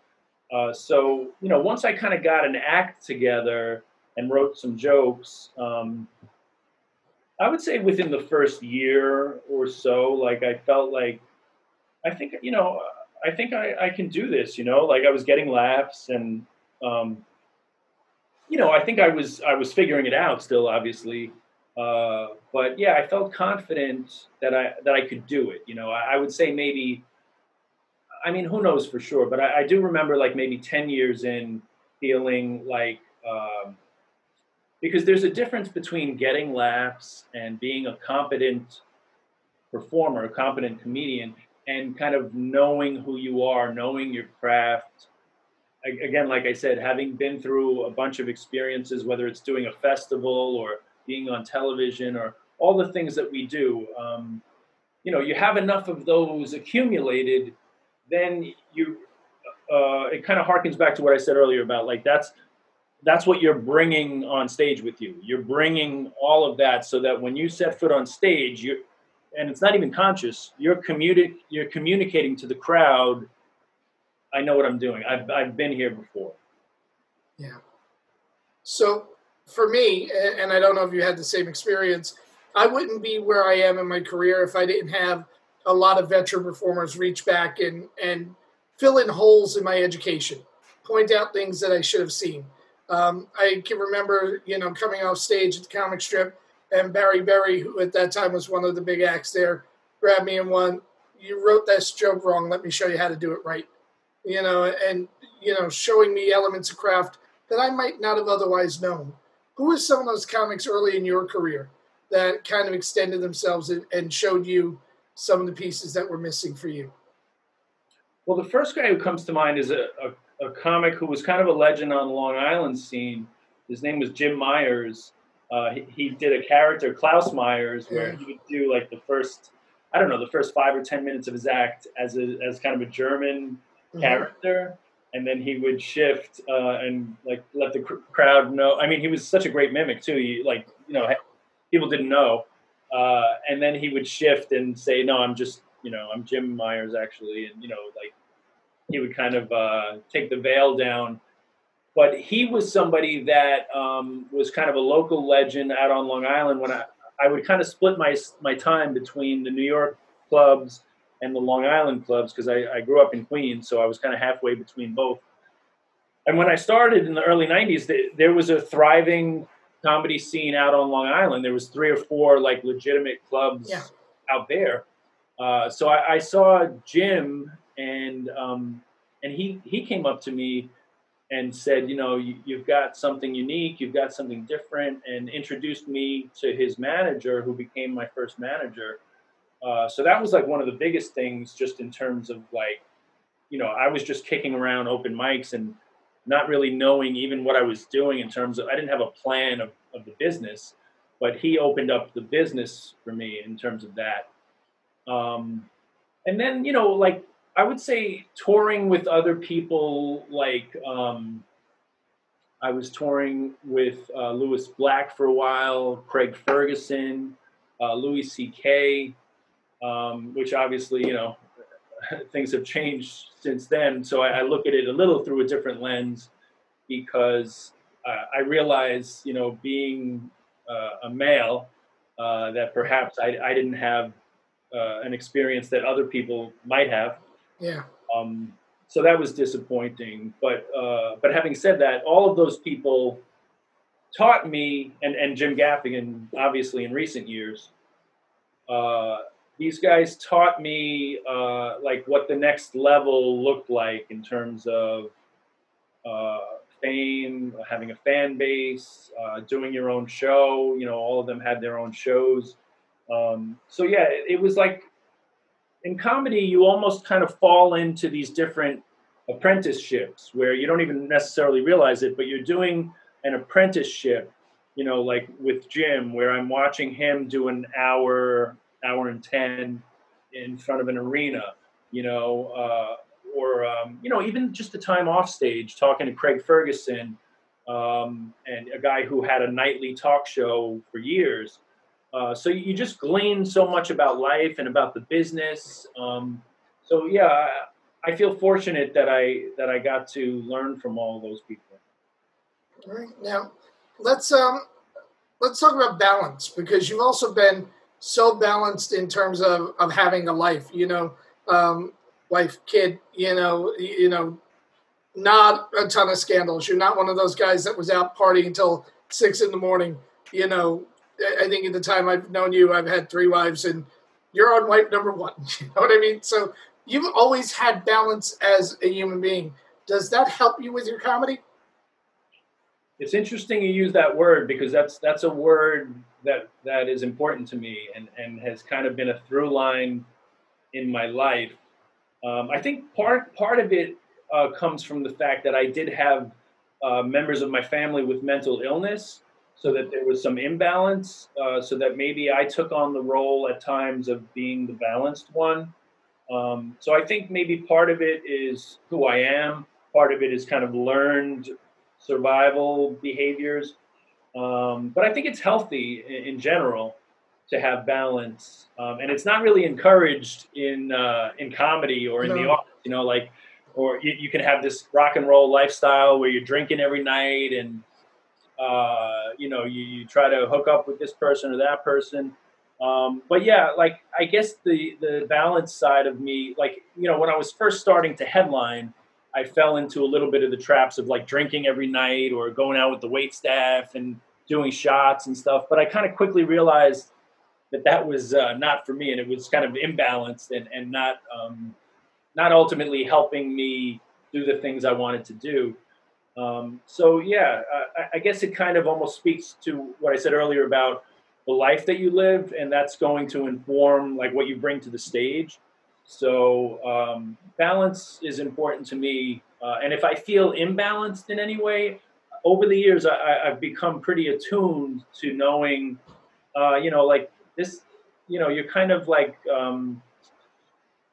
Uh, so you know, once I kind of got an act together and wrote some jokes, um, I would say within the first year or so, like I felt like I think you know I think I, I can do this, you know, like I was getting laughs and, um, you know, I think I was, I was figuring it out still, obviously. Uh, but yeah, I felt confident that I, that I could do it. You know, I, I would say maybe, I mean, who knows for sure, but I, I, do remember like maybe 10 years in feeling like, um, because there's a difference between getting laughs and being a competent performer, a competent comedian, and kind of knowing who you are, knowing your craft. Again, like I said, having been through a bunch of experiences, whether it's doing a festival or being on television or all the things that we do, um, you know, you have enough of those accumulated, then you, uh, it kind of harkens back to what I said earlier about like that's that's what you're bringing on stage with you. You're bringing all of that so that when you set foot on stage, you and it's not even conscious. You're You're communicating to the crowd. I know what I'm doing. I've I've been here before. Yeah. So for me, and I don't know if you had the same experience, I wouldn't be where I am in my career if I didn't have a lot of veteran performers reach back and and fill in holes in my education, point out things that I should have seen. Um, I can remember, you know, coming off stage at the comic strip, and Barry Berry, who at that time was one of the big acts there, grabbed me and won. You wrote this joke wrong. Let me show you how to do it right. You know, and you know, showing me elements of craft that I might not have otherwise known. Who was some of those comics early in your career that kind of extended themselves and showed you some of the pieces that were missing for you? Well, the first guy who comes to mind is a, a, a comic who was kind of a legend on the Long Island scene. His name was Jim Myers. Uh, he, he, did a character, Klaus Myers, where he would do like the first, I don't know, the first five or ten minutes of his act as a, as kind of a German mm-hmm. character, and then he would shift uh, and like let the cr- crowd know. I mean, he was such a great mimic too. He like you know people didn't know, uh, and then he would shift and say, "No, I'm just you know I'm Jim Myers actually," and you know like he would kind of uh, take the veil down. But he was somebody that um, was kind of a local legend out on Long Island. When I, I would kind of split my my time between the New York clubs and the Long Island clubs because I, I grew up in Queens, so I was kind of halfway between both. And when I started in the early '90s, there was a thriving comedy scene out on Long Island. There was three or four like legitimate clubs yeah. out there. Uh, so I, I, saw Jim and um, and he he came up to me and said, you know, you, you've got something unique, you've got something different, and introduced me to his manager, who became my first manager. Uh, so that was like one of the biggest things, just in terms of like, you know, I was just kicking around open mics and not really knowing even what I was doing in terms of I didn't have a plan of, of the business, but he opened up the business for me in terms of that. Um, and then you know, like I would say touring with other people, like um, I was touring with uh, Lewis Black for a while, Craig Ferguson, uh, Louis C.K., um, which obviously, you know, things have changed since then. So I, I, look at it a little through a different lens because uh, I realize, you know, being uh, a male, uh, that perhaps I, I didn't have uh, an experience that other people might have. Yeah. Um, so that was disappointing. But uh, but having said that, all of those people taught me, and, and Jim Gaffigan, obviously in recent years, uh, these guys taught me uh, like what the next level looked like in terms of uh, fame, having a fan base, uh, doing your own show. You know, all of them had their own shows. Um, so yeah, it, it was like in comedy, you almost kind of fall into these different apprenticeships where you don't even necessarily realize it, but you're doing an apprenticeship, you know, like with Jim, where I'm watching him do an hour, hour and 10 in front of an arena, you know, uh, or, um, you know, even just the time off stage talking to Craig Ferguson um, and a guy who had a nightly talk show for years uh, so you just glean so much about life and about the business. Um, so yeah, I feel fortunate that I that I got to learn from all those people. All right, now let's um let's talk about balance because you've also been so balanced in terms of of having a life. You know, um, wife, kid. You know, you know, not a ton of scandals. You're not one of those guys that was out partying until six in the morning. You know, I think in the time I've known you, I've had three wives, and you're on wife number one. You know what I mean? So you've always had balance as a human being. Does that help you with your comedy? It's interesting you use that word because that's that's a word that that is important to me and and has kind of been a through line in my life. Um, I think part part of it uh, comes from the fact that I did have uh, members of my family with mental illness, so that there was some imbalance, uh, so that maybe I took on the role at times of being the balanced one. Um, so I think maybe part of it is who I am, part of it is kind of learned survival behaviors. Um, but I think it's healthy in, in general to have balance, um, and it's not really encouraged in uh, in comedy or in no. the art. You know, like or you, you, can have this rock and roll lifestyle where you're drinking every night and uh, you know you, you, try to hook up with this person or that person. Um, but yeah, like I guess the the balance side of me, like you know, when I was first starting to headline, I fell into a little bit of the traps of like drinking every night or going out with the wait staff and doing shots and stuff. But I kind of quickly realized that that was uh, not for me, and it was kind of imbalanced and and not um, not ultimately helping me do the things I wanted to do. Um, so yeah, I, I guess it kind of almost speaks to what I said earlier about the life that you live, and that's going to inform like what you bring to the stage. So um, balance is important to me, uh, and if I feel imbalanced in any way, over the years I, have become pretty attuned to knowing, uh, you know, like this, you know, you're kind of like um,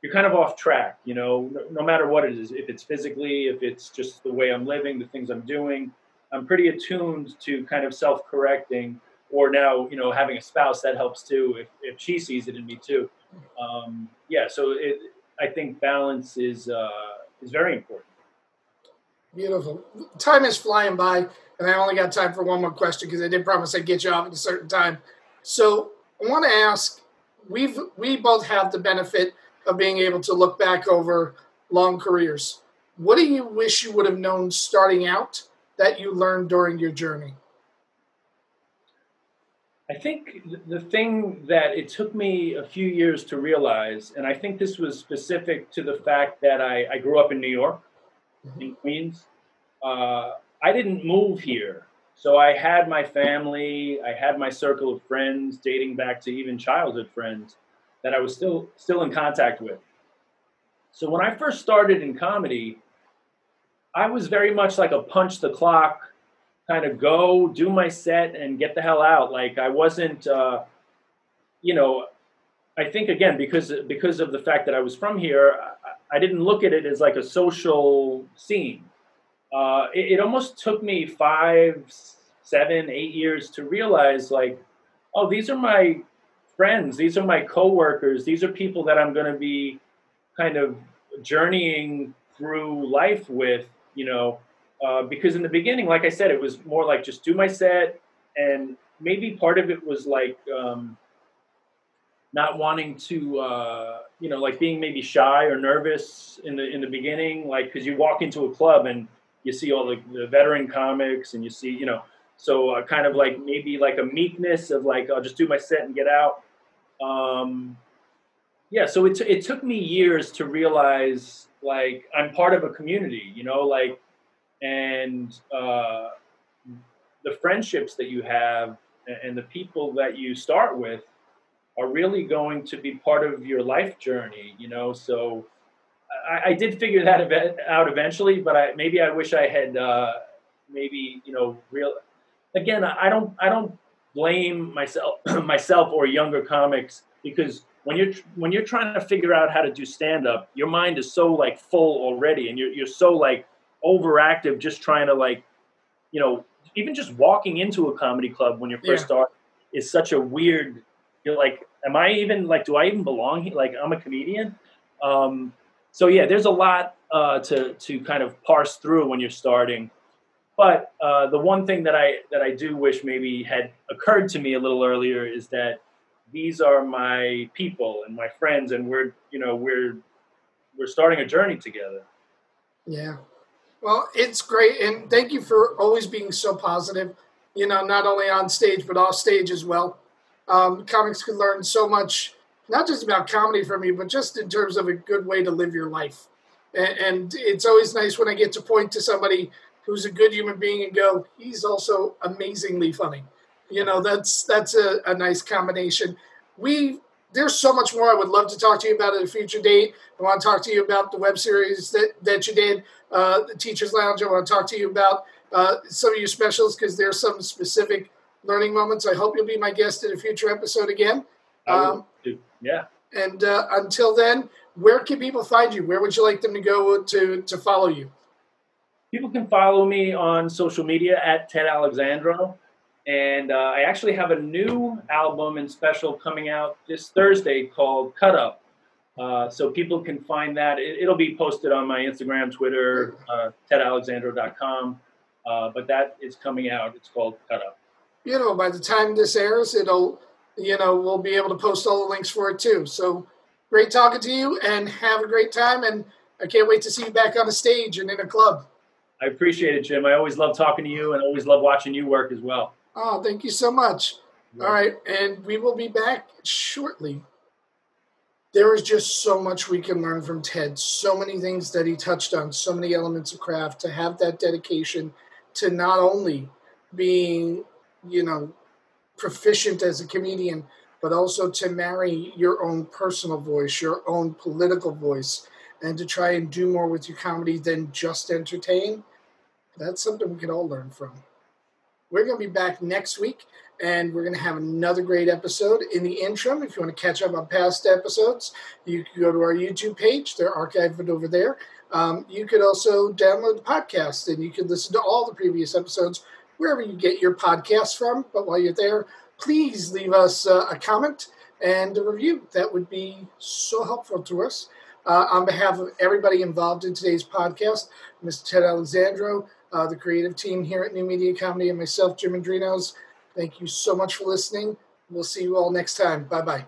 you're kind of off track. You know, no, no matter what it is, if it's physically, if it's just the way I'm living, the things I'm doing, I'm pretty attuned to kind of self-correcting or now you know having a spouse that helps too if, if she sees it in me too. Um, yeah so it, i think balance is uh, is very important. Beautiful. Time is flying by and i only got time for one more question because i did promise i'd get you off at a certain time. So i want to ask we've we both have the benefit of being able to look back over long careers what do you wish you would have known starting out that you learned during your journey I think the thing that it took me a few years to realize, and I think this was specific to the fact that I, I grew up in New York, mm-hmm. in Queens. Uh, I didn't move here. So I had my family, I had my circle of friends dating back to even childhood friends that I was still still in contact with. So when I first started in comedy, I was very much like a punch the clock kind of go do my set and get the hell out. Like I wasn't, uh, you know, I think again because because of the fact that I was from here, I, I didn't look at it as like a social scene. Uh, it, it, almost took me five, seven, eight years to realize like, oh, these are my friends, these are my coworkers, these are people that I'm going to be kind of journeying through life with, you know. Uh, because in the beginning, like I said, it was more like just do my set, and maybe part of it was like um, not wanting to, uh, you know, like being maybe shy or nervous in the in the beginning, like because you walk into a club and you see all the, the veteran comics and you see, you know, so uh, kind of like maybe like a meekness of like I'll just do my set and get out. Um, yeah, so it t- it took me years to realize like I'm part of a community, you know, like and uh, the friendships that you have and the people that you start with are really going to be part of your life journey you know so i, I did figure that out eventually but I, maybe i wish i had uh, maybe you know real again i don't i don't blame myself myself or younger comics because when you're when you're trying to figure out how to do stand up your mind is so like full already and you're, you're so like overactive just trying to like you know even just walking into a comedy club when you're first yeah. start is such a weird you're like am i even like do i even belong here like i'm a comedian um, so yeah there's a lot uh, to to kind of parse through when you're starting but uh, the one thing that i that i do wish maybe had occurred to me a little earlier is that these are my people and my friends and we're you know we're we're starting a journey together yeah well, it's great, and thank you for always being so positive. You know, not only on stage but off stage as well. Um, comics can learn so much, not just about comedy from you, but just in terms of a good way to live your life. And, and it's always nice when I get to point to somebody who's a good human being and go, he's also amazingly funny. You know, that's that's a, a nice combination. We there's so much more I would love to talk to you about at a future date. I want to talk to you about the web series that, that you did, uh, the Teachers Lounge. I want to talk to you about uh, some of your specials because there's some specific learning moments. I hope you'll be my guest in a future episode again. Um, yeah. And uh, until then, where can people find you? Where would you like them to go to to follow you? People can follow me on social media at Ted Alexandro. And uh, I actually have a new album and special coming out this Thursday called Cut Up. Uh, so people can find that. It, will be posted on my Instagram, Twitter, uh, tedalexandro.com. Uh, but that is coming out. It's called Cut Up. You know, by the time this airs, it'll, you know, we'll be able to post all the links for it too. So great talking to you and have a great time. And I can't wait to see you back on the stage and in a club. I appreciate it, Jim. I always love talking to you and always love watching you work as well. Oh, thank you so much. All right, and we will be back shortly. There is just so much we can learn from Ted, so many things that he touched on, so many elements of craft to have that dedication to not only being, you know, proficient as a comedian, but also to marry your own personal voice, your own political voice, and to try and do more with your comedy than just entertain. That's something we can all learn from. We're going to be back next week and we're going to have another great episode. In the interim, if you want to catch up on past episodes, you can go to our YouTube page. They're archived over there. Um, you could also download the podcast and you can listen to all the previous episodes wherever you get your podcasts from. But while you're there, please leave us uh, a comment and a review. That would be so helpful to us. Uh, on behalf of everybody involved in today's podcast, Mr. Ted Alexandro, uh, the creative team here at New Media Comedy, and myself, Jim Mendrinos. Thank you so much for listening. We'll see you all next time. Bye bye.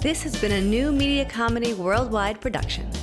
This has been a new media comedy worldwide production.